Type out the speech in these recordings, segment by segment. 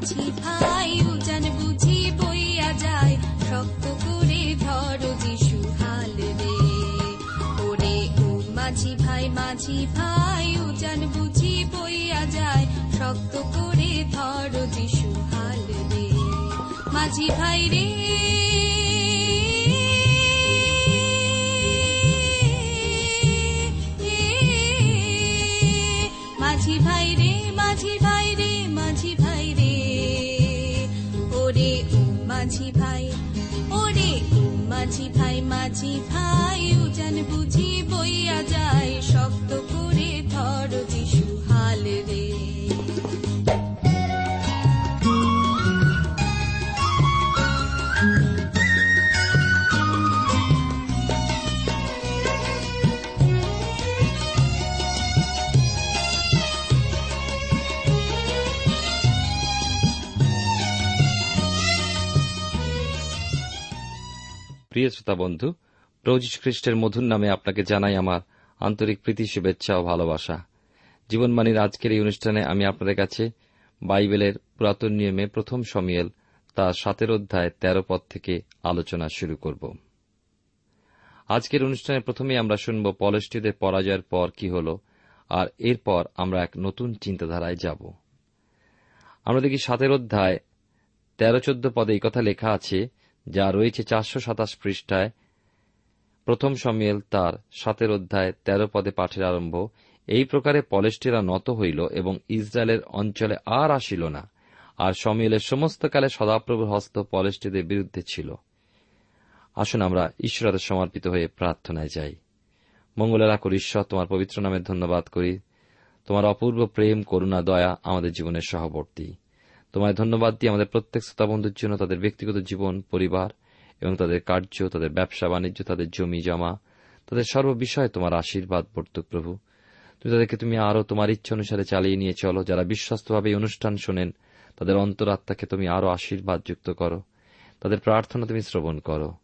মাঝি ভাই, উজান বুঝি বইয়া যায়। শক্ত করে ধর যিশু হাল রে। ওরে ও মাঝি ভাই মাঝি ভাই, উজান বুঝি বইয়া যায়। শক্ত করে ধর যিশু হাল রে। মাঝি ভাই রে। মাঝি ভাই উজান বুঝি বইয়া যায়। প্রিয় শ্রোতা বন্ধু, প্রভু খ্রিস্টের মধুর নামে আপনাকে জানাই আমার আন্তরিক প্রীতি, শুভেচ্ছা ও ভালোবাসা। জীবনবাণীর আজকের এই অনুষ্ঠানে আমি আপনাদের কাছে বাইবেলের পুরাতন নিয়মে প্রথম সমিয়েল, তার সাতের অধ্যায় তেরো পদ থেকে আলোচনা শুরু করব। আজকের অনুষ্ঠানে প্রথমেই আমরা শুনব পলেষ্টীয়দের পরাজয়ের পর কি হল, আর এরপর আমরা এক নতুন চিন্তাধারায় যাব। আমরা দেখি সাতের অধ্যায় তেরো চোদ্দ পদে এই কথা লেখা আছে যা রয়েছে চারশো সাতাশ পৃষ্ঠায়। প্রথম সমিয়েল তার সাতের অধ্যায় তেরো পদে পাঠের আরম্ভ। এই প্রকারে পলেস্টিরা নত হইল এবং ইসরায়েলের অঞ্চলে আর আসিল না। আর সমিয়েলের সমস্ত কালে সদাপ্রভুর হস্ত পলেস্টিদের বিরুদ্ধে ছিল। আসুন আমরা ঈশ্বরের সমর্পিত হয়ে প্রার্থনায় যাই। মঙ্গলের করি ঈশ্বর, তোমার পবিত্র নামে ধন্যবাদ করি। তোমার অপূর্ব প্রেম, করুণা, দয়া আমাদের জীবনের সহবর্তী। তোমায় ধন্যবাদ দিয়ে আমাদের প্রত্যেক শ্রোতা বন্ধুর জন্য তাদের ব্যক্তিগত জীবন, পরিবার এবং তাদের কার্য, তাদের ব্যবসা, বাণিজ্য, তাদের জমি, জমা, তাদের সর্ববিষয়ে তোমার আশীর্বাদ বর্তুক প্রভু। তুমি তাদেরকে তুমি আরও তোমার ইচ্ছা অনুসারে চালিয়ে নিয়ে চলো। যারা বিশ্বস্তভাবে এই অনুষ্ঠান শোনেন, তাদের অন্তরাত্মাকে তুমি আরও আশীর্বাদ যুক্ত করো। তাদের প্রার্থনা তুমি শ্রবণ করো।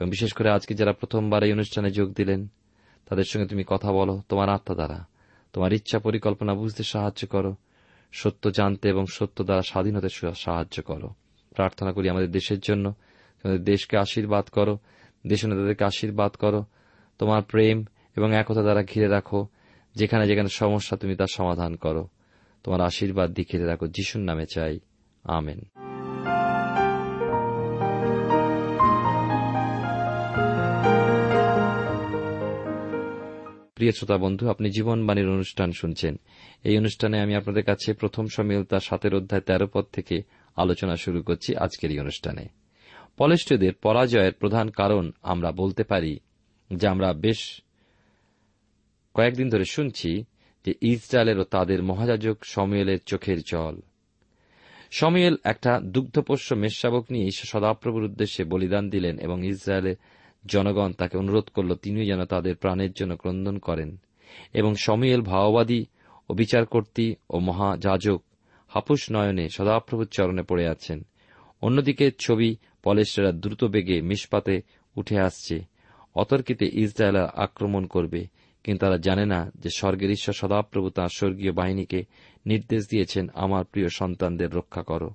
এবং বিশেষ করে আজকে যারা প্রথমবার এই অনুষ্ঠানে যোগ দিলেন, তাদের সঙ্গে তুমি কথা বলো তোমার আত্মা দ্বারা। তোমার ইচ্ছা পরিকল্পনা বুঝতে সাহায্য করো। সত্য জানতে এবং সত্য দ্বারা স্বাধীন হতে সাহায্য করো। প্রার্থনা করি আমাদের দেশের জন্য। তোমাদের দেশকে আশীর্বাদ করো। দেশ নেতাদেরকে আশীর্বাদ করো। তোমার প্রেম এবং একতা দ্বারা ঘিরে রাখো। যেখানে যেখানে সমস্যা তুমি তার সমাধান করো। তোমার আশীর্বাদ দিয়ে ঘিরে রাখো। যিশুর নামে চাই। আমেন। প্রিয় শ্রোতা বন্ধু, আপনি জীবনবাণীর অনুষ্ঠান শুনছেন। এই অনুষ্ঠানে আমি আপনাদের কাছে প্রথম সমিল তার সাতের অধ্যায় তেরো পদ থেকে আলোচনা শুরু করছি আজকের এই অনুষ্ঠানে। পলেষ্টীয়দের পরাজয়ের প্রধান কারণ আমরা বলতে পারি, যে আমরা বেশ কয়েকদিন ধরে শুনছি, যে ইসরায়েলের ও তাদের মহাযাজক সময়েলের চোখের জল। সময়েল একটা দুগ্ধপোষ্য মেষশাবক নিয়ে সদাপ্রভুর উদ্দেশ্যে বলিদান দিলেন এবং ইসরায়েলের জনগণ তাকে অনুরোধ করল, তিনিও যেন তাদের প্রাণের জন্য ক্রন্দন করেন। এবং সময়েল ভাওবাদী ও বিচারকর্তী ও মহাযাজক হাপুস নয়নে সদাপ্রভুর চরণে পড়ে আছেন। অন্যদিকে ছবি পলেস্টেরা দ্রুত বেগে মিসপাতে উঠে আসছে। অতর্কিতে ইসরায়েল আক্রমণ করবে, কিন্তু তারা জানে না যে স্বর্গের ঈশ্বর সদাপ্রভু তাঁর স্বর্গীয় বাহিনীকে নির্দেশ দিয়েছেন, আমার প্রিয় সন্তানদের রক্ষা করো।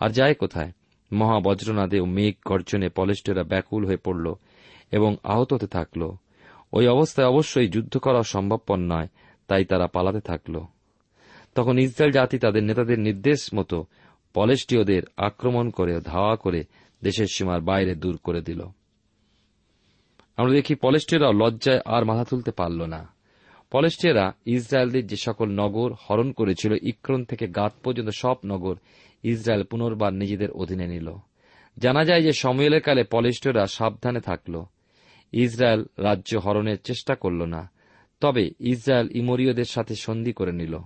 আর যায় কোথায়? মহা বজ্রনাদে ও মেঘ গর্জনে পলেস্টেরা ব্যাকুল হয়ে পড়ল এবং আহত হতে থাকল। ওই অবস্থায় অবশ্যই যুদ্ধ করা সম্ভবপর নয়, তাই তারা পালাতে থাকল। তখন ইসরায়েল জাতি তাদের নেতাদের নির্দেশ মতো পলেষ্টীয়দের আক্রমণ করে ধাওয়া করে দেশের সীমার বাইরে দূর করে দিল। আমরা দেখি পলেষ্টীয়রাও লজ্জায় আর মাথা তুলতে পারল না। পলেষ্টীয়রা ইসরায়েলদের যে সকল নগর হরণ করেছিল, ইক্রন থেকে গাত পর্যন্ত সব নগর ইসরায়েল পুনর্বার নিজেদের অধীনে নিল। জানা যায় যে সময়েলের কালে পলেষ্টীয়রা সাবধানে থাকল। ইসরায়েল রাজ্য হরণের চেষ্টা করল না, তবে ইসরায়েল ইমরীয়দের সাথে সন্ধি করে নিল।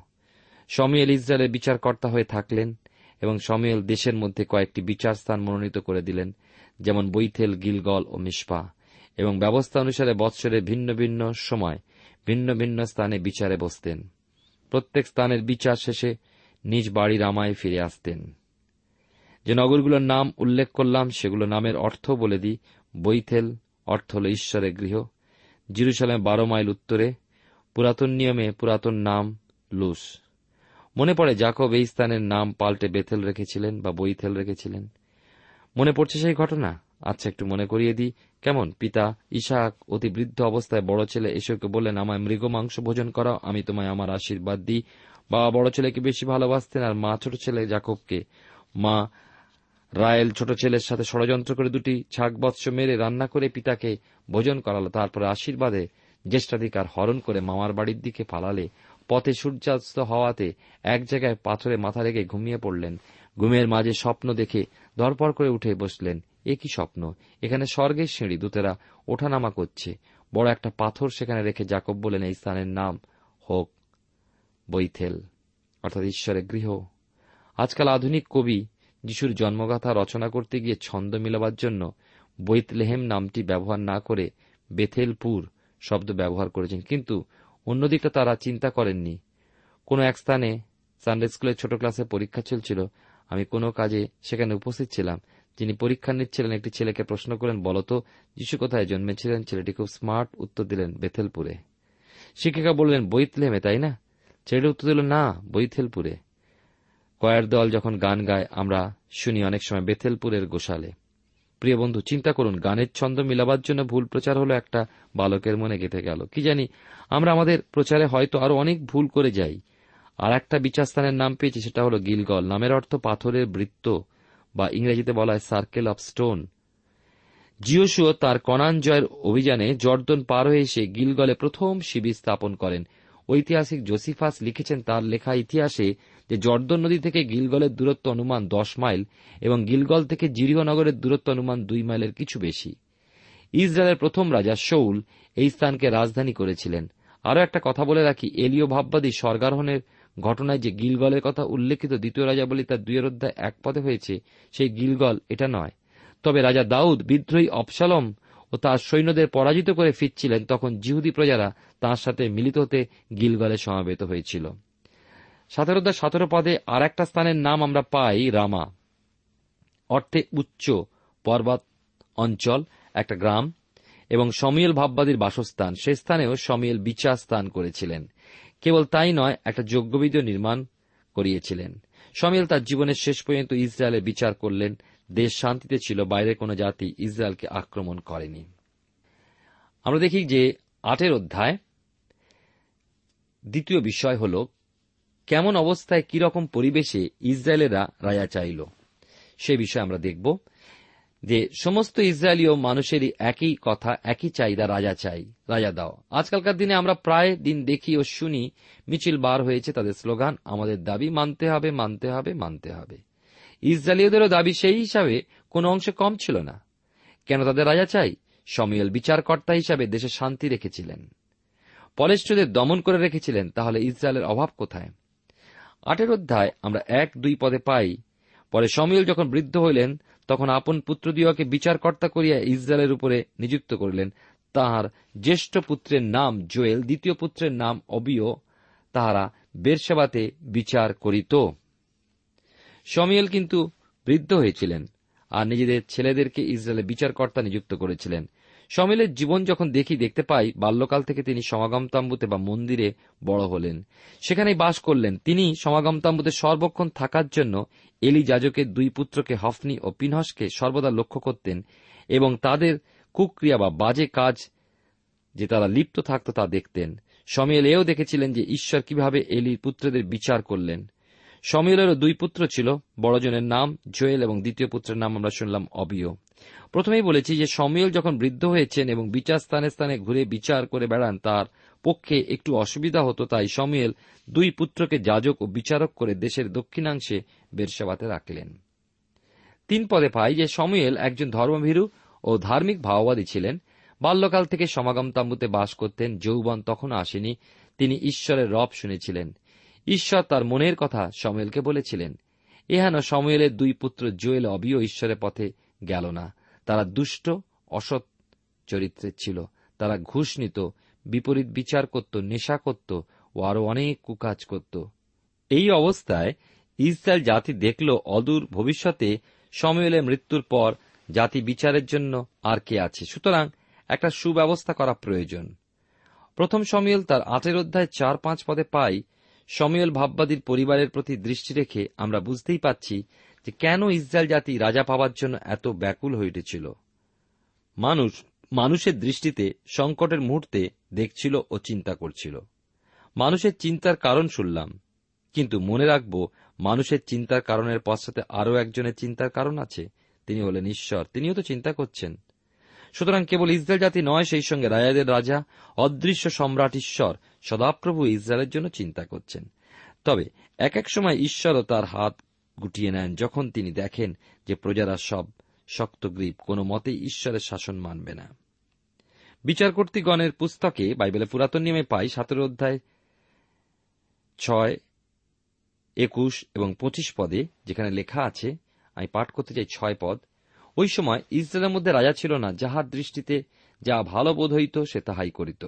সময়েল ইসরায়েলের বিচারকর্তা হয়ে থাকলেন এবং সময়েল দেশের মধ্যে কয়েকটি বিচার স্থান মনোনীত করে দিলেন, যেমন বৈথেল, গিলগল ও মিসপা এবং ব্যবস্থা অনুসারে বৎসরে ভিন্ন ভিন্ন সময় ভিন্ন ভিন্ন স্থানে বিচারে বসতেন। প্রত্যেক স্থানের বিচার শেষে নিজ বাড়ি রামায় ফিরে আসতেন। যে নগরগুলোর নাম উল্লেখ করলাম, সেগুলো নামের অর্থ বলে দিই। বৈথেল, অর্থ হল ঈশ্বরের গৃহ। জিরুসালাম বারো মাইল উত্তরে, পুরাতন নিয়মে পুরাতন নাম লুস। মনে পড়ে জাকব এই স্থানের নাম পাল্টে বেথেল রেখেছিলেন বা বৈথেল রেখেছিলেন। মনে পড়ছে সেই ঘটনা? আচ্ছা একটু মনে করিয়ে দিই। কেমন? পিতা, ইশাক, অতি বৃদ্ধ অবস্থায় বড় ছেলে, এসবকে বললেন, আমায় মৃগ মাংস ভোজন করাও, আমি তোমায় আমার আশীর্বাদ দিই। বাবা বড় ছেলেকে বেশি ভালোবাসতেন, আর মা ছোট ছেলে জাকবকে। মা রায়েল ছোট ছেলের সাথে ষড়যন্ত্র করে দুটি ছাগ বৎস মেরে রান্না করে পিতাকে ভোজন করালো, তারপরে আশীর্বাদে জ্যেষ্ঠাধিকার হরণ করে মামার বাড়ির দিকে পালালে। পথে সূর্যাস্ত হওয়াতে এক জায়গায় পাথরে মাথা রেখে ঘুমিয়ে পড়লেন। ঘুমের মাঝে স্বপ্ন দেখে দরপর করে উঠে বসলেন, এ কি স্বপ্ন? এখানে স্বর্গের সিঁড়ি, দূতেরা ওঠানামা করছে। বড় একটা পাথর সেখানে রেখে জাকব বলেন এই স্থানের নাম হোক বৈথেল, অর্থাৎ ঈশ্বরের গৃহ। আজকাল আধুনিক কবি যিশুর জন্মগাথা রচনা করতে গিয়ে ছন্দ মিলাবার জন্য বৈতলেহেম নামটি ব্যবহার না করে বেথেলপুর শব্দ ব্যবহার করেছেন। কিন্তু অন্যদিকে তারা চিন্তা করেননি। কোন এক স্থানে সানডে স্কুলের ছোট ক্লাসে পরীক্ষা চলছিল আমি কোনো কাজে সেখানে উপস্থিত ছিলাম। যিনি পরীক্ষা নিচ্ছিলেন একটি ছেলেকে প্রশ্ন করেন বলতো যিশু কোথায় জন্মেছিলেন? ছেলেটি খুব স্মার্ট উত্তর দিলেন, বেথেলপুরে। শিক্ষিকা বললেন, বৈতলেমে, তাই না? ছেলেটি উত্তর দিল, না, বৈথেলপুরে। কয়ার দল যখন গান গায়, আমরা শুনি অনেক সময় বেথেলপুরের গোশালে। প্রিয় বন্ধু, চিন্তা করুন, গানের ছন্দ মিলাবার জন্য ভুল প্রচার হলো একটা বালকের মনে গেঁথে গেল। কি জানি, আমরা আমাদের প্রচারে হয়তো আরও অনেক ভুল করে যাই। আর একটা বিচারস্থানের নাম পেয়েছি, সেটা হলো গিলগল। নামের অর্থ পাথরের বৃত্ত, বা ইংরেজিতে বলা হয় সার্কেল অব স্টোন। জিওসুও তার কনান জয়ের অভিযানে জর্দন পার হয়ে এসে গিলগলে প্রথম শিবির স্থাপন করেন। ঐতিহাসিক জোসিফাস লিখেছেন তার লেখা ইতিহাসে যে জর্দন নদী থেকে গিলগলের দূরত্ব অনুমান দশ মাইল, এবং গিলগল থেকে জিরিহনগরের দূরত্ব অনুমান দুই মাইলের কিছু বেশি। ইসরায়েলের প্রথম রাজা শৌল এই স্থানকে রাজধানী করেছিলেন। আরও একটা কথা বলে রাখি, এলীয় ভাববাদী স্বর্গারোহণের ঘটনায় যে গিলগলের কথা উল্লেখিত দ্বিতীয় রাজা বলি তার দুইয়ের অধ্যায় এক পদে হয়েছে, সেই গিলগল এটা নয়। তবে রাজা দাউদ বিদ্রোহী অপসালম ও তার সৈন্যদের পরাজিত করে ফিরছিলেন তখন জিহুদি প্রজারা তাঁর সাথে মিলিত হতে গিলগলে সমাবেত হয়েছিল। সতেরো সতেরো পদে আর একটা স্থানের নাম আমরা পাই রামা। অর্থে উচ্চ পর্বত অঞ্চল, একটা গ্রাম, এবং সমিয়েল ভাববাদীর বাসস্থান। সে স্থানেও সমিয়েল বিচার স্থান করেছিলেন। কেবল তাই নয়, একটা যজ্ঞবিধিও নির্মাণ করিয়েছিলেন। সমিয়েল তার জীবনের শেষ পর্যন্ত ইসরায়েলের বিচার করলেন। দেশ শান্তিতে ছিল, বাইরের কোন জাতি ইসরায়েলকে আক্রমণ করেনি। আমরা দেখি যে আটের অধ্যায়, দ্বিতীয় বিষয় হল, কেমন অবস্থায় কীরকম পরিবেশে ইসরায়েলেরা রাজা চাইল? সে বিষয়ে আমরা দেখব। যে সমস্ত ইসরায়েলীয় মানুষেরই একই কথা, একই চাহিদা রাজা চাই, রাজা দাও। আজকালকার দিনে আমরা প্রায় দিন দেখি ও শুনি মিছিল বার হয়েছে, তাদের স্লোগান, আমাদের দাবি মানতে হবে মানতে হবে মানতে হবে। ইসরায়েলীয়দেরও দাবি সেই হিসাবে কোনো অংশে কম ছিল না। কেন তাদের রাজা চাই? সমিয়েল বিচারকর্তা হিসাবে দেশে শান্তি রেখেছিলেন। পলেষ্টদের দমন করে রেখেছিলেন, তাহলে ইসরায়েলের অভাব কোথায়? আটের অধ্যায় আমরা এক দুই পদে পাই। পরে সমিয়েল যখন বৃদ্ধ হইলেন তখন আপন পুত্র দিওয়াকে বিচারকর্তা করিয়া ইসরায়েলের উপরে নিযুক্ত করিলেন। তাহার জ্যেষ্ঠ পুত্রের নাম জোয়েল, দ্বিতীয় পুত্রের নাম অবিও তাহারা বেরসেবাতে বিচার করিত। সমিয়েল কিন্তু বৃদ্ধ হয়েছিলেন আর নিজেদের ছেলেদেরকে ইসরায়েলের বিচারকর্তা নিযুক্ত করেছিলেন। সমিলের জীবন যখন দেখি, দেখতে পাই, বাল্যকাল থেকে তিনি সমাগম তাম্বুতে বা মন্দিরে বড় হলেন। সেখানেই বাস করলেন। তিনি সমাগম তাম্বুতে সর্বক্ষণ থাকার জন্য এলি যাজকের দুই পুত্রকে হফনি ও পিনহসকে সর্বদা লক্ষ্য করতেন এবং তাদের কুক্রিয়া বা বাজে কাজ যে তারা লিপ্ত থাকত তা দেখতেন। সমিয়েল এও দেখেছিলেন যে ঈশ্বর কীভাবে এলির পুত্রদের বিচার করলেন। সমিয়েলেরও দুই পুত্র ছিল, বড়জনের নাম জোয়েল এবং দ্বিতীয় পুত্রের নাম আমরা শুনলাম অবিয় প্রথমেই বলেছি যে সমিয়েল যখন বৃদ্ধ হয়েছেন এবং বিচার স্থানে স্থানে ঘুরে বিচার করে বেড়ান, তার পক্ষে একটু অসুবিধা হতো, তাই সমিয়েল দুই পুত্রকে যাজক ও বিচারক করে দেশের দক্ষিণাংশে বেরসাবাতে রাখলেন। তিন পদে পাই যে সমুয়েল একজন ধর্মভীরু ও ধার্মিক ভাওবাদী ছিলেন। বাল্যকাল থেকে সমাগম তাম্বুতে বাস করতেন, যৌবন তখন আসেনি, তিনি ঈশ্বরের রব শুনেছিলেন। ঈশ্বর তার মনের কথা সময়েলকে বলেছিলেন। এহেন সময়েলের দুই পুত্র জোয়েল অবিও ঈশ্বরের পথে গেল না। তারা দুষ্ট, অসৎ চরিত্রের ছিল। তারা ঘুষ নিত, বিপরীত বিচার করত, নেশা করত ও আরও অনেক কুকাজ করত। এই অবস্থায় ইসরায়েল জাতি দেখল অদূর ভবিষ্যতে সময়েলের মৃত্যুর পর জাতি বিচারের জন্য আর কে আছে। সুতরাং একটা সুব্যবস্থা করা প্রয়োজন। প্রথম সমিয়েল তার আটের অধ্যায় চার পাঁচ পদে পাই সমিয়েল ভাববাদীর পরিবারের প্রতি দৃষ্টি রেখে আমরা বুঝতেই পাচ্ছি যে কেন ইসরায়েল জাতি রাজা পাওয়ার জন্য এত ব্যাকুল হয়ে উঠেছিল। মানুষ, মানুষের দৃষ্টিতে সংকটের মুহূর্তে দেখছিল ও চিন্তা করছিল। মানুষের চিন্তার কারণ শুনলাম, কিন্তু মনে রাখব মানুষের চিন্তার কারণের পশ্চাতে আরও একজনের চিন্তার কারণ আছে। তিনি হলেন ঈশ্বর, তিনিও তো চিন্তা করছেন। সুতরাং কেবল ইসরায়েল জাতি নয়, সেই সঙ্গে রাজাদের রাজা, অদৃশ্য সম্রাট ঈশ্বর, সদাপ্রভু ইসরায়েলের জন্য চিন্তা করছেন। তবে এক এক সময় ঈশ্বরও তার হাত গুটিয়ে নেন যখন তিনি দেখেন যে প্রজারা সব শক্তগ্রীব কোনো মতেই ঈশ্বরের শাসন মানবে না। বিচারকর্তীগণের পুস্তকে বাইবেলের পুরাতন নিয়মে পাই, সতেরো অধ্যায় ছয়, একুশ এবং পঁচিশ পদে যেখানে লেখা আছে, আমি পাঠ করতে চাই ছয় পদ, ওই সময় ইসরায়েলের মধ্যে রাজা ছিল না, যাহার দৃষ্টিতে যা ভালো বোধ হইত সে তাহাই করিত।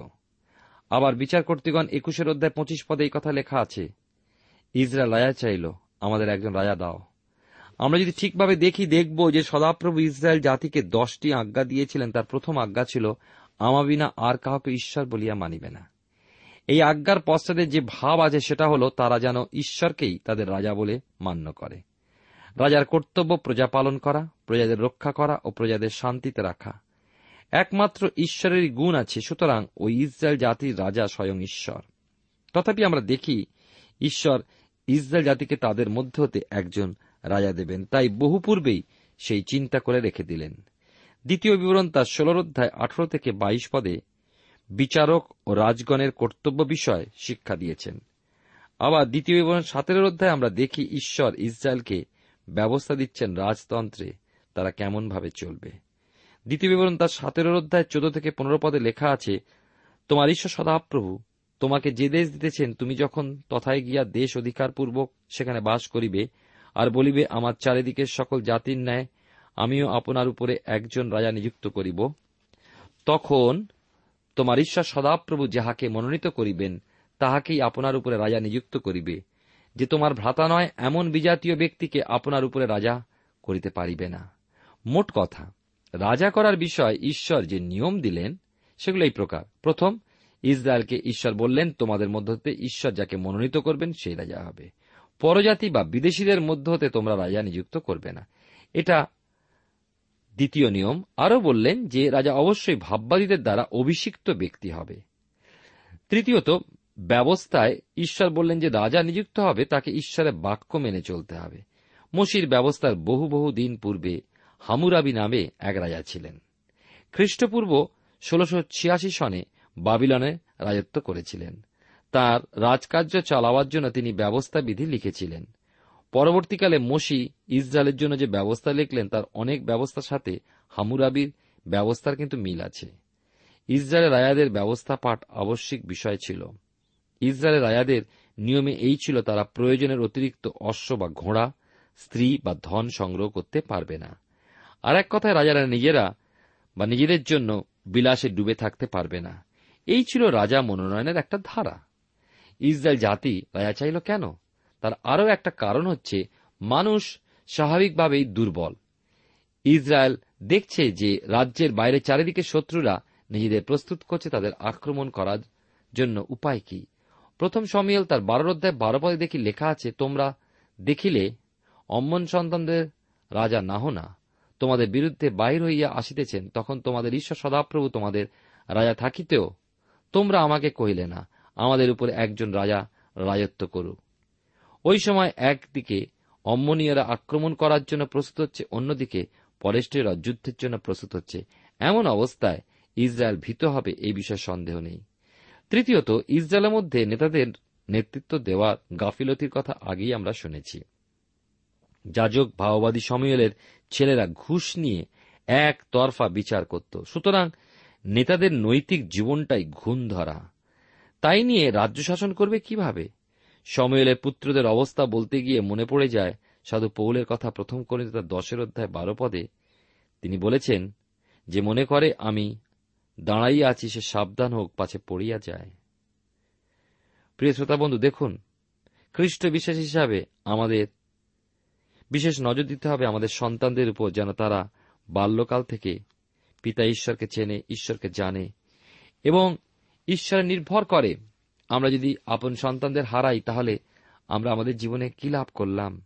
আবার বিচার কর্তৃগণ একুশের অধ্যায় পঁচিশ পদে এই কথা লেখা আছে, ইসরায়েল রাজা চাইল আমাদের একজন রাজা দাও। আমরা যদি ঠিকভাবে দেখি, দেখব যে সদাপ্রভু ইসরায়েল জাতিকে দশটি আজ্ঞা দিয়েছিলেন। তার প্রথম আজ্ঞা ছিল আমাবিনা আর কাউকে ঈশ্বর বলিয়া মানিবে না। এই আজ্ঞার পশ্চাতে যে ভাব আছে, সেটা হল, তারা যেন ঈশ্বরকেই তাদের রাজা বলে মান্য করে। রাজার কর্তব্য প্রজা পালন করা, প্রজাদের রক্ষা করা ও প্রজাদের শান্তিতে রাখা। একমাত্র ঈশ্বরেরই গুণ আছে, সুতরাং ওই ইসরায়েল জাতির রাজা স্বয়ং ঈশ্বর। তথাপি আমরা দেখি, ঈশ্বর ইসরায়েল জাতিকে তাদের মধ্য হতে একজন রাজা দেবেন। তাই বহু পূর্বেই সেই চিন্তা করে রেখে দিলেন। দ্বিতীয় বিবরণ তার ষোলর অধ্যায় আঠারো থেকে বাইশ পদে বিচারক ও রাজগণের কর্তব্য বিষয় শিক্ষা দিয়েছেন। আবার দ্বিতীয় বিবরণ সাতের অধ্যায় আমরা দেখি ঈশ্বর ইসরায়েলকে ব্যবস্থা দিচ্ছেন রাজতন্ত্রে, তারা কেমনভাবে চলবে। দ্বিতীয় বিবরণ তার সাতের অধ্যায় চোদ্দ থেকে পনেরো পদে লেখা আছে, তোমার ঈশ্বর সদাপ্রভু তোমাকে যে দেশ দিতেছেন, তুমি যখন তথায় গিয়া দেশ অধিকারপূর্বক সেখানে বাস করিবে আর বলিবে, আমার চারিদিকের সকল জাতির ন্যায় আমিও আপনার উপরে একজন রাজা নিযুক্ত করিব, তখন তোমার ঈশ্বর সদাপ্রভু যাহাকে মনোনীত করিবেন, তাহাকেই আপনার উপরে রাজা নিযুক্ত করিবে, যে তোমার ভ্রাতা নয়, এমন বিজাতীয় ব্যক্তিকে আপনার উপরে রাজা করিতে পারিবে না। মোট কথা, রাজা করার বিষয় ঈশ্বর যে নিয়ম দিলেন, সেগুলো এই প্রকার। প্রথম ইসরায়েলকে ঈশ্বর বললেন, তোমাদের মধ্য হতে ঈশ্বর যাকে মনোনীত করবেন, সেই রাজা হবে। পরজাতি বা বিদেশীদের মধ্য হতে তোমরা রাজা নিযুক্ত করবে না। এটা দ্বিতীয় নিয়ম। আরও বললেন যে, রাজা অবশ্যই ভাববাদীদের দ্বারা অভিষিক্ত ব্যক্তি হবে। তৃতীয়ত, ব্যবস্থায় ঈশ্বর বললেন যে, রাজা নিযুক্ত হবে, তাকে ঈশ্বরের বাক্য মেনে চলতে হবে। মসির ব্যবস্থার বহু বহু দিন পূর্বে হামুরাবি নামে এক রাজা ছিলেন। খ্রিস্টপূর্ব ষোলশো ছিয়াশি সনে বাবিলনে রাজত্ব করেছিলেন। তার রাজকার্য চালাবার জন্য তিনি ব্যবস্থা বিধি লিখেছিলেন। পরবর্তীকালে মসি ইসরায়েলের জন্য যে ব্যবস্থা লিখলেন, তার অনেক ব্যবস্থার সাথে হামুরাবির ব্যবস্থার কিন্তু মিল আছে। ইসরায়েলের রায়াদের ব্যবস্থা পাঠ আবশ্যিক বিষয় ছিল। ইসরায়েলের রায়াদের নিয়মে এই ছিল, তারা প্রয়োজনের অতিরিক্ত অশ্ব বা ঘোড়া, স্ত্রী বা ধন সংগ্রহ করতে পারবে না। আর এক কথায়, রাজারা নিজেরা বা নিজেদের জন্য বিলাসে ডুবে থাকতে পারবে না। এই ছিল রাজা মনোনয়নের একটা ধারা। ইসরায়েল জাতি রাজা চাইল কেন? তার আরও একটা কারণ হচ্ছে, মানুষ স্বাভাবিকভাবেই দুর্বল। ইসরায়েল দেখছে যে রাজ্যের বাইরে চারিদিকে শত্রুরা নিজেদের প্রস্তুত করছে তাদের আক্রমণ করার জন্য উপায় কি? প্রথম সমিয়েল তার বারোর অধ্যায় বারো পদে দেখি লেখা আছে, তোমরা দেখিলে অম্মন সন্তানদের রাজা না হো না। তোমাদের বিরুদ্ধে বাহির হইয়া আসিতেছেন, তখন তোমাদের ঈশ্বর সদাপ্রভু তোমাদের রাজা থাকিতেও তোমরা আমাকে কহিলে না, আমাদের উপর একজন রাজা রাজত্ব করুক। ওই সময় একদিকে অম্মনীয়রা আক্রমণ করার জন্য প্রস্তুত হচ্ছে, অন্যদিকে পরেষ্টীয়রা যুদ্ধের জন্য প্রস্তুত হচ্ছে। এমন অবস্থায় ইসরায়েল ভীত হবে, এই বিষয়ে সন্দেহ নেই। তৃতীয়ত, ইসরায়েলের মধ্যে নেতাদের নেতৃত্ব দেওয়ার গাফিলতির কথা আগেই আমরা শুনেছি। যাজক ভাওবাদী সময়েলের ছেলেরা ঘুষ নিয়ে এক তরফা বিচার করত। সুতরাং নেতাদের নৈতিক জীবনটাই ঘুণ ধরা তাই নিয়ে রাজ্য শাসন করবে কীভাবে? সময়েলের পুত্রদের অবস্থা বলতে গিয়ে মনে পড়ে যায়, সাধু পৌলের কথা প্রথম করে তার দশের অধ্যায় বারো পদে। তিনি বলেছেন, যে মনে করে, আমি দাঁড়াইয়া আছি, সে সাবধান হোক, পাছে পড়িয়া যায়। প্রিয় শ্রোতা বন্ধু, দেখুন, খ্রিস্ট বিশ্বাস হিসাবে আমাদের বিশেষ নজর দিতে হবে আমাদের সন্তানদের উপর, যেন তারা বাল্যকাল থেকে পিতা ঈশ্বরকে চেনে, ঈশ্বরকে জানে এবং ঈশ্বরে নির্ভর করে। আমরা যদি আপন সন্তানদের হারাই, তাহলে আমরা আমাদের জীবনে কি লাভ করলাম?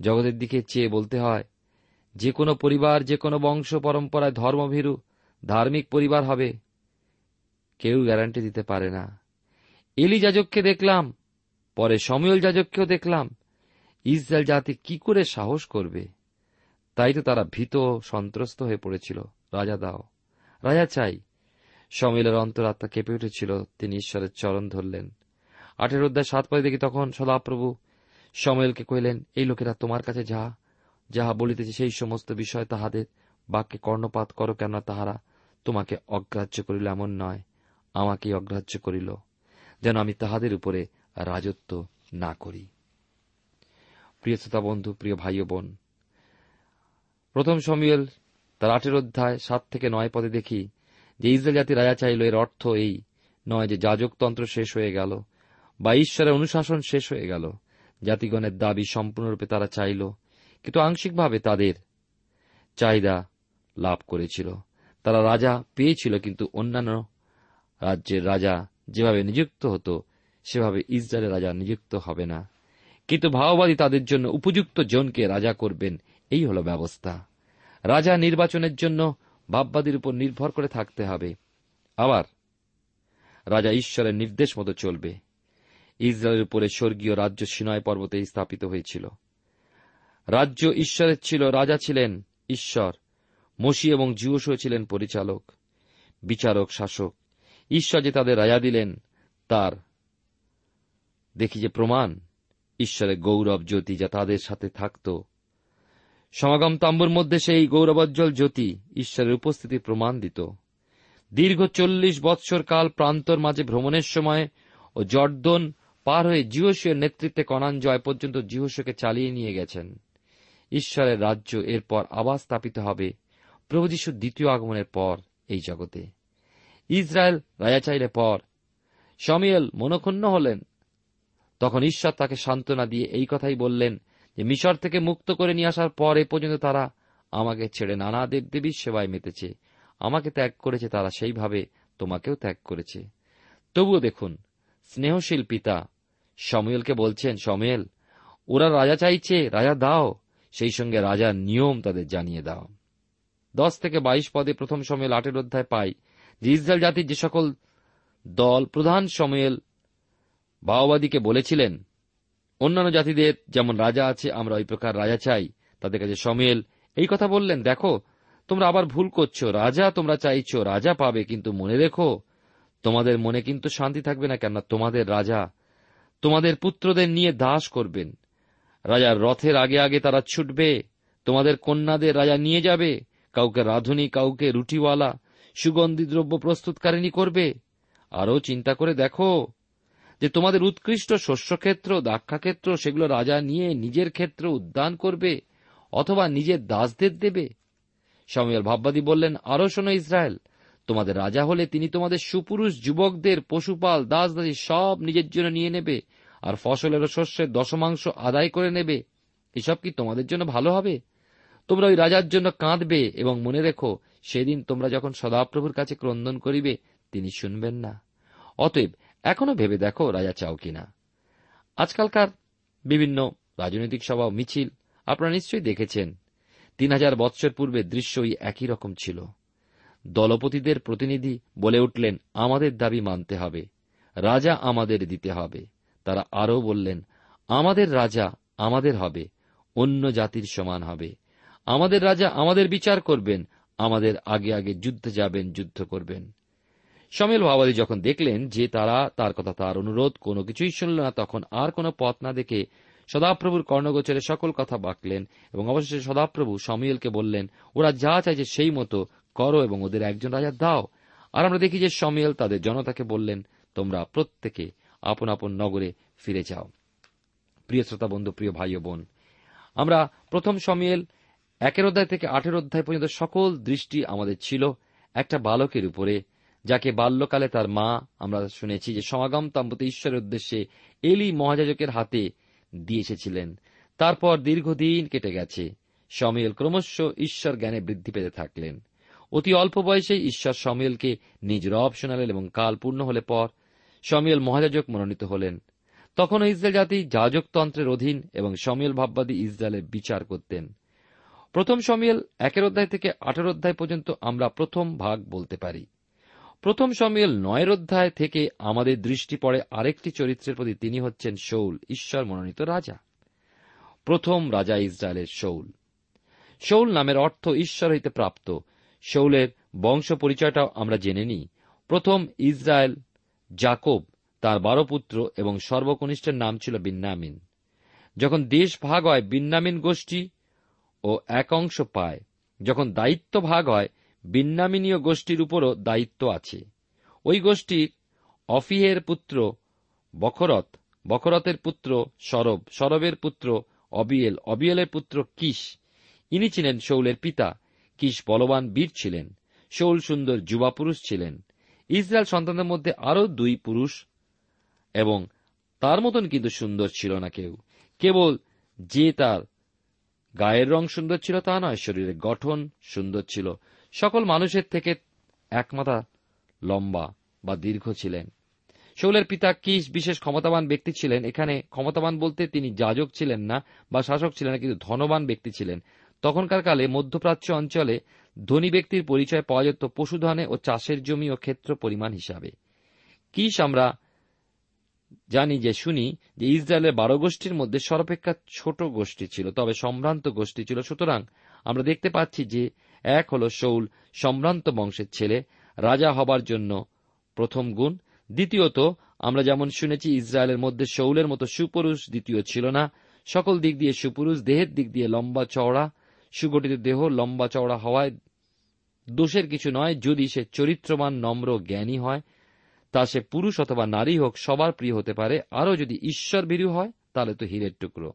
জগতের দিকে চেয়ে বলতে হয়, যে কোনো পরিবার, যে কোনো বংশ, পরম্পরায় ধর্মভীরু, ধার্মিক পরিবার হবে। কেউ গ্যারান্টি দিতে পারে না। এলি যাজককে দেখলাম, পরে সমীল যাজককেও দেখলাম। ইসরায়েল জাতি কি করে সাহস করবে? তাই তো তারা ভীত সন্ত্রস্ত হয়ে পড়েছিল। রাজা দাও। রাজা চাই। সমীলের অন্তরাত্মা কেঁপে উঠেছিল। তিনি ঈশ্বরের চরণ ধরলেন। আঠের অধ্যায় সাত পদে দেখি তখন সদাপ্রভু সময়েলকে কহিলেন, এই লোকেরা তোমার কাছে যাহা যাহা বলিতেছে সেই সমস্ত বিষয় তাহাদের বাক্যে কর্ণপাত করো কেন তাহারা তোমাকে অগ্রাহ্য করিল এমন নয়। আমাকেই অগ্রাহ্য করিল, যেন আমি তাহাদের উপরে রাজত্ব না করি। প্রিয় শ্রোতা বন্ধু, প্রিয় ভাই বোন, প্রথম সমীল তার আটের অধ্যায় সাত থেকে নয় পদে দেখি যে ইসরায়েল জাতি রাজা চাইল, এর অর্থ এই নয় যে যাজকতন্ত্র শেষ হয়ে গেল বা ঈশ্বরের অনুশাসন শেষ হয়ে গেল। জাতিগণের দাবি সম্পূর্ণরূপে তারা চাইল, কিন্তু আংশিকভাবে তাদের চাহিদা লাভ করেছিল। তারা রাজা পেয়েছিল, কিন্তু অন্যান্য রাজ্যের রাজা যেভাবে নিযুক্ত হতো, সেভাবে ইসরায়েলের রাজা নিযুক্ত হবে না। কিন্তু ভাওবাদী তাদের জন্য উপযুক্ত জনকে রাজা করবেন, এই হল ব্যবস্থা। রাজা নির্বাচনের জন্য ভাববাদীর উপর নির্ভর করে থাকতে হবে। আবার, রাজা ঈশ্বরের নির্দেশ মতো চলবে। ইসরায়েলের উপরে স্বর্গীয় রাজ্য সিনয় পর্বতে স্থাপিত হয়েছিল। রাজ্য ঈশ্বরের ছিল, রাজা ছিলেন ঈশ্বর। মসি এবং জিওসও ছিলেন পরিচালক, বিচারক, শাসক। ঈশ্বর যে তাদের রাজা দিলেন, তার। দেখি যে প্রমাণ, ঈশ্বরের গৌরব, জ্যোতি যা তাদের সাথে থাকত সমাগম তাম্বুর মধ্যে সেই গৌরবোজ্জ্বল জ্যোতি ঈশ্বরের উপস্থিতি প্রমাণ দিত দীর্ঘ চল্লিশ বৎসর কাল প্রান্তর মাঝে ভ্রমণের সময় ও জর্দন পার হয়ে জিহসীয় নেতৃত্বে কনান জয় পর্যন্ত জিহসকে চালিয়ে নিয়ে গেছেন। ঈশ্বরের রাজ্য এরপর আবার স্থাপিত হবে প্রভু যিশুর দ্বিতীয় আগমনের পর এই জগতে। ইসরায়েল রাজা চাইলে পর। সমিয়েল মনক্ষুণ্ণ হলেন। তখন ঈশ্বর তাকে সান্ত্বনা দিয়ে এই কথাই বললেন যে মিশর থেকে মুক্ত করে নিয়ে আসার পর এ পর্যন্ত তারা আমাকে ছেড়ে নানা দেবদেবীর সেবায় মেতেছে। আমাকে ত্যাগ করেছে তারা সেইভাবে তোমাকেও ত্যাগ করেছে। তবুও দেখুন, স্নেহশীল পিতা, সময়েলকে বলছেন, সময়েল, ওরা রাজা চাইছে, রাজা দাও, সেই সঙ্গে রাজার নিয়ম তাদের জানিয়ে দাও। দশ থেকে বাইশ পদে প্রথম সময়েল আটের অধ্যায় পাই। যে ইসরায়েল জাতির যে সকল দল, প্রধান সময়েল ভাওবাদীকে বলেছিলেন অন্যান্য জাতিদের, যেমন রাজা আছে, আমরা ওই প্রকার রাজা চাই। তাদের কাছে সমেল। এই কথা বললেন, দেখো, তোমরা আবার ভুল করছ। রাজা তোমরা চাইছো, রাজা পাবে, কিন্তু মনে রেখো, তোমাদের মনে কিন্তু শান্তি থাকবে না, কেননা তোমাদের রাজা, তোমাদের পুত্রদের নিয়ে দাস করবেন। রাজার রথের আগে আগে তারা ছুটবে, তোমাদের কন্যাদের রাজা নিয়ে যাবে, কাউকে রাধুনী, কাউকে রুটিওয়ালা, সুগন্ধি দ্রব্য প্রস্তুতকারিণী করবে। আরও চিন্তা করে দেখো যে তোমাদের উৎকৃষ্ট শস্যক্ষেত্র দাক্ষাক্ষেত্র সেগুলো রাজা নিয়ে নিজের ক্ষেত্র উদ্যান করবে অথবা নিজের দাসদের দেবে? সময়ের ভাববাদী বললেন আরও শোনো ইসরায়েল, তোমাদের রাজা হলে তিনি তোমাদের সুপুরুষ যুবকদের, পশুপাল দাস দাসী সব নিজের জন্য নিয়ে নেবে আর ফসলের ও শস্যের দশমাংশ আদায় করে নেবে। এসব কি তোমাদের জন্য ভালো হবে? তোমরা ওই রাজার জন্য কাঁদবে এবং মনে রেখো, সেদিন তোমরা যখন সদাপ্রভুর কাছে ক্রন্দন করিবে, তিনি শুনবেন না। অতএব এখনও ভেবে দেখো রাজা চাও কিনা। আজকালকার বিভিন্ন রাজনৈতিক সভা মিছিল, আপনারা নিশ্চয়ই দেখেছেন, তিন হাজার বৎসর পূর্বে দৃশ্যই একই রকম ছিল। দলপতিদের প্রতিনিধি বলে উঠলেন, আমাদের দাবি মানতে হবে, রাজা আমাদের দিতে হবে। তারা আরও বললেন, আমাদের রাজা আমাদের হবে, অন্য জাতির সমান হবে। আমাদের রাজা আমাদের বিচার করবেন, আমাদের আগে আগে যুদ্ধে যাবেন, যুদ্ধ করবেন। সমিল ভাবাদী যখন দেখলেন যে তারা তার কথা তার অনুরোধ, কোনো কিছুই শুনল না, তখন আর কোনো পথ না দেখে সদাপ্রভুর কর্ণগোচরে সকল কথা বাঁকলেন এবং অবশেষে সদাপ্রভু সমিয়েলকে বললেন, ওরা যা চাইছে সেই মতো করো এবং ওদের একজন রাজা দাও। আর আমরা দেখি যে সমিয়েল তাদের জনতাকে বললেন, তোমরা প্রত্যেকে আপন আপন নগরে ফিরে যাও। প্রিয় শ্রোতা বন্ধু, প্রিয় ভাই ও বোন, আমরা প্রথম সমিয়েল একের অধ্যায় থেকে আঠের অধ্যায় পর্যন্ত সকল দৃষ্টি আমাদের ছিল একটা বালকের উপরে। যাকে বাল্যকালে তার মা, আমরা শুনেছি যে সমাগম তাম্পতে ঈশ্বরের উদ্দেশ্যে এলি মহাজাজকের হাতে দিয়ে এসেছিলেন। তারপর দীর্ঘদিন কেটে গেছে। সমিয়েল ক্রমশ ঈশ্বর জ্ঞানে বৃদ্ধি পেতে থাকলেন। অতি অল্প বয়সে ঈশ্বর সমিয়েলকে নিজ রব শোনালেন এবং কাল পূর্ণ হলে পর সমিয়েল মহাজাজক মনোনীত হলেন। তখনও ইসরায়েল জাতি যাজকতন্ত্রের অধীন এবং সমিয়েল ভাববাদী ইসরায়েলের বিচার করতেন। প্রথম সমিয়েল একের অধ্যায় থেকে আঠের অধ্যায় পর্যন্ত আমরা প্রথম ভাগ বলতে পারি। প্রথম সমিয়েল নয়ের অধ্যায় থেকে আমাদের দৃষ্টি পড়ে আরেকটি চরিত্রের প্রতি তিনি হচ্ছেন শৌল, ঈশ্বর মনোনীত রাজা। প্রথম রাজা ইসরায়েলের শৌল। শৌল নামের অর্থ ঈশ্বর হইতে প্রাপ্ত। শৌলের বংশ পরিচয়টাও আমরা জেনে নিই। প্রথম ইসরায়েল জাকব, তার বারো পুত্র এবং সর্বকনিষ্ঠের নাম ছিল বিন্নামিন যখন দেশ ভাগ হয় বিন্নামিন গোষ্ঠী ও এক অংশ পায়। যখন দায়িত্ব ভাগ হয় বিন্নামিনীয় গোষ্ঠীর উপরও দায়িত্ব আছে। ওই গোষ্ঠীর অফিহের পুত্র বখরত, বখরতের পুত্র সরব, সরবের পুত্র অবিয়েল, অবিয়েলের পুত্র কিস ইনি ছিলেন শৌলের পিতা। কিস বলবান বীর ছিলেন। শৌল সুন্দর যুবা পুরুষ ছিলেন। ইসরায়েল সন্তানদের মধ্যে আরও দুই পুরুষ এবং তার মতন কিন্তু সুন্দর ছিল না কেউ। কেবল যে তার গায়ের রং সুন্দর ছিল তা নয়, শরীরের গঠন সুন্দর ছিল। সকল মানুষের থেকে একমাথা লম্বা বা দীর্ঘ ছিলেন। শৌলের পিতা কিস বিশেষ ক্ষমতাবান ব্যক্তি ছিলেন। এখানে ক্ষমতাবান বলতে তিনি যাজক ছিলেন না বা শাসক ছিলেন না, কিন্তু ধনবান ব্যক্তি ছিলেন। তখনকার কালে মধ্যপ্রাচ্য অঞ্চলে ধনী ব্যক্তির পরিচয় পাওয়া যেত পশুধনে ও চাষের জমি ও ক্ষেত্র পরিমাণ হিসাবে। কিস আমরা জানি যে, শুনি যে ইসরায়েলের বারো গোষ্ঠীর মধ্যে সর্বাপেক্ষা ছোট গোষ্ঠী ছিল, তবে সম্ভ্রান্ত গোষ্ঠী ছিল। সুতরাং আমরা দেখতে পাচ্ছি যে এক হল শৌল, সম্ভ্রান্ত বংশের ছেলে, রাজা হবার জন্য প্রথম গুণ। দ্বিতীয়ত, আমরা যেমন শুনেছি, ইসরায়েলের মধ্যে শৌলের মতো সুপুরুষ দ্বিতীয় ছিল না। সকল দিক দিয়ে সুপুরুষ, দেহের দিক দিয়ে লম্বা চওড়া। সুগঠিত দেহ লম্বা চওড়া হওয়ায় দোষের কিছু নয়, যদি সে চরিত্রবান, নম্র, জ্ঞানী হয়, তা সে পুরুষ অথবা নারী হোক, সবার প্রিয় হতে পারে। আরও যদি ঈশ্বর ভীরু হয়, তাহলে তো হীরের টুকরো।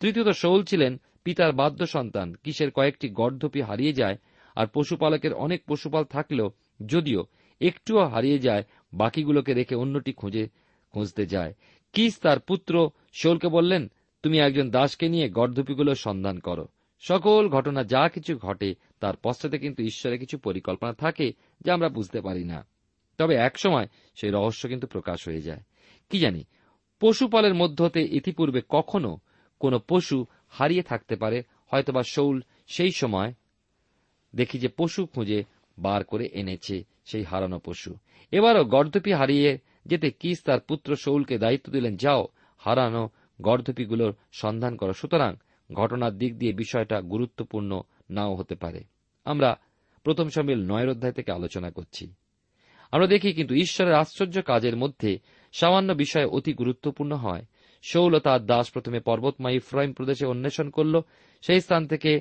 তৃতীয়ত, শৌল ছিলেন পিতার বাদ্য সন্তান কিসের কয়েকটি গর্ধপি হারিয়ে যায় আর পশুপালকের অনেক পশুপাল থাকলেও যদিও একটুও হারিয়ে যায়, বাকিগুলোকে রেখে অন্যটি খুঁজে খুঁজতে যায়। কিস তার পুত্র শোলকে বললেন, তুমি একজন দাসকে নিয়ে গর্ধপিগুলোর সন্ধান করো। সকল ঘটনা যা কিছু ঘটে, তার পশ্চাতে কিন্তু ঈশ্বরের কিছু পরিকল্পনা থাকে যা আমরা বুঝতে পারি না। তবে একসময় সেই রহস্য কিন্তু প্রকাশ হয়ে যায়। কি জানি, পশুপালের মধ্য হতে ইতিপূর্বে কখনো কোনো পশু হারিয়ে থাকতে পারে, হয়তোবা শৌল সেই সময় দেখি যে পশু খুঁজে বার করে এনেছে সেই হারানো পশু। এবারও গর্ধপি হারিয়ে যেতে কিস তার পুত্র শৌলকে দায়িত্ব দিলেন, যাও, হারানো গর্ধপিগুলোর সন্ধান করো। সুতরাং ঘটনার দিক দিয়ে বিষয়টা গুরুত্বপূর্ণ নাও হতে পারে। আমরা প্রথম সমিল নয়ের অধ্যায় থেকে আলোচনা করছি। আমরা দেখি কিন্তু ঈশ্বরের আশ্চর্য কাজের মধ্যে সামান্য বিষয় অতি গুরুত্বপূর্ণ হয়। শৌল তার দাস প্রথমে পর্বতময় ইফ্রাইম প্রদেশে অন্বেষণ করল। সেই স্থান থেকে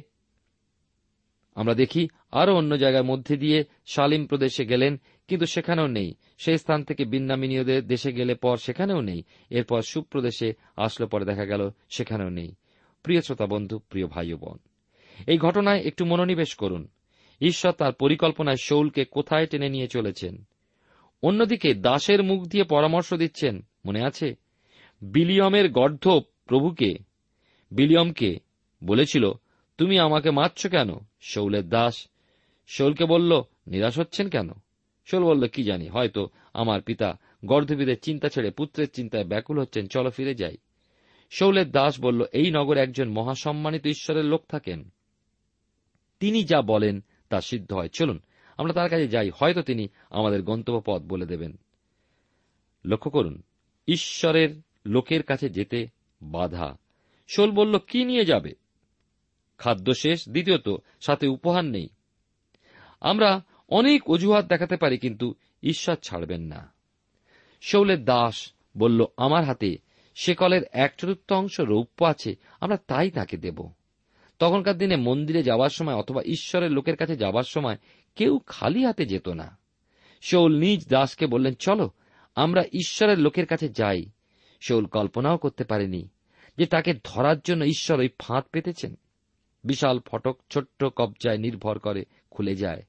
আমরা দেখি আরও অন্য জায়গার মধ্যে দিয়ে শালিম প্রদেশে গেলেন, কিন্তু সেখানেও নেই। সেই স্থান থেকে বিন্নামিনীয়দের দেশে গেলে পর সেখানেও নেই। এরপর সুপ্রদেশে আসলো, পরে দেখা গেল সেখানেও নেই। প্রিয় শ্রোতা বন্ধু, প্রিয় ভাই বোন, এই ঘটনায় একটু মনোনিবেশ করুন। ঈশ্বর তার পরিকল্পনায় শৌলকে কোথায় টেনে নিয়ে চলেছেন? অন্যদিকে দাসের মুখ দিয়ে পরামর্শ দিচ্ছেন, মনে আছে? বিলিয়মের গর্ধ প্রভুকে, বিলিয়মকে বলেছিল তুমি আমাকে মারছ কেন? শৌলের দাস। শৌলকে বলল, নিরাশ হচ্ছেন কেন? শৌল বলল, কি জানি, হয়তো আমার পিতা গর্ধবিদের চিন্তা ছেড়ে পুত্রের চিন্তায় ব্যাকুল হচ্ছেন, চলো ফিরে যাই। শৌলের দাস বলল, এই নগরে একজন মহাসম্মানিত ঈশ্বরের লোক থাকেন। তিনি যা বলেন তা সিদ্ধ হয়। চলুন, আমরা তার কাছে যাই, হয়তো তিনি আমাদের গন্তব্য পথ বলে দেবেন। লক্ষ্য করুন, ঈশ্বরের লোকের কাছে যেতে বাধা। শোল বলল, কি নিয়ে যাবে? খাদ্য শেষ দ্বিতীয়ত, সাথে উপহার নেই। আমরা অনেক অজুহাত দেখাতে পারি, কিন্তু ঈশ্বর ছাড়বেন না। শৌলের দাস বলল, আমার হাতে সেকলের এক চতুর্থ অংশ রৌপ্য আছে, আমরা তাই তাকে দেব। তখনকার দিনে মন্দিরে যাওয়ার সময় অথবা ঈশ্বরের লোকের কাছে যাবার সময় কেউ খালি হাতে যেত না। শৌল নিজ দাসকে বললেন, চলো, আমরা ঈশ্বরের লোকের কাছে যাই। শৌল কল্পনাও করতে পারেনি যে তাকে ধরার জন্য ঈশ্বর ওই ফাঁদ পেতেছেন। বিশাল ফটক ছোট্ট কবজায় নির্ভর করে, খুলে যায়।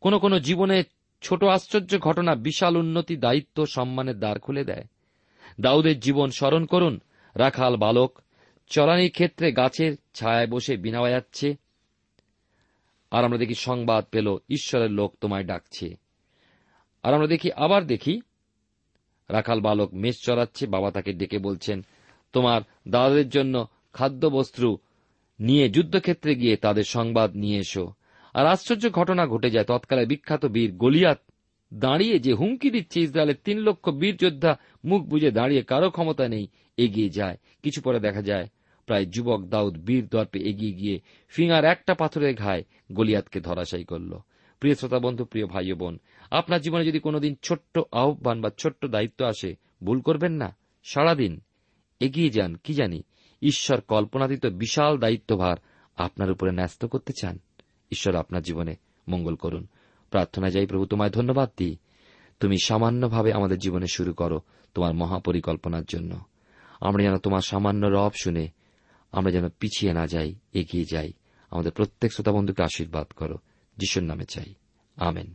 কোন কোন জীবনে ছোট আশ্চর্য ঘটনা বিশাল উন্নতি, দায়িত্ব, সম্মানের দ্বার খুলে দেয়। দাউদের জীবন স্মরণ করুন, রাখাল বালক চলানির ক্ষেত্রে গাছের ছায়ায় বসে বিনা বাজাচ্ছে। আর আমরা দেখি সংবাদ পেল, ঈশ্বরের লোক তোমায় ডাকছে। আর আমরা দেখি, আবার দেখি, রাখাল বালক মেষ চড়াচ্ছে, বাবা তাকে ডেকে বলছেন, তোমার দাদাদের জন্য খাদ্যবস্ত্র নিয়ে যুদ্ধক্ষেত্রে গিয়ে তাদের সংবাদ নিয়ে এসো। আর আশ্চর্য ঘটনা ঘটে যায়, তৎকালে বিখ্যাত বীর গলিয়াত দাঁড়িয়ে যে হুমকি দিচ্ছে ইসরায়েলের তিন লক্ষ বীর যোদ্ধা, মুখ বুঝে দাঁড়িয়ে কারও ক্ষমতা নেই, এগিয়ে যায়। কিছু পরে দেখা যায়, প্রায় যুবক দাউদ বীর দর্পে এগিয়ে গিয়ে ফিঙার একটা পাথরের ঘায় গলিয়াতকে ধরাশায়ী করল। প্রিয় শ্রোতা বন্ধু, প্রিয় ভাই বোন, আপনার জীবনে যদি কোনোদিন ছোট্ট আহ্বান বা ছোট্ট দায়িত্ব আসে, ভুল করবেন না? সারাদিন এগিয়ে যান, কি জানি? ঈশ্বর কল্পনাতীত বিশাল দায়িত্বভার আপনার উপরে ন্যস্ত করতে চান। ঈশ্বর আপনার জীবনে মঙ্গল করুন। প্রার্থনা যাই প্রভু, তোমায় ধন্যবাদ দিই। তুমি সামান্যভাবে আমাদের জীবনে শুরু করো তোমার মহাপরিকল্পনার জন্য। আমরা যেন তোমার সামান্য রব শুনে আমরা যেন পিছিয়ে না যাই, এগিয়ে যাই। আমাদের প্রত্যেক শ্রোতা বন্ধুকে আশীর্বাদ করো। যিশুর নামে চাই। আমেন।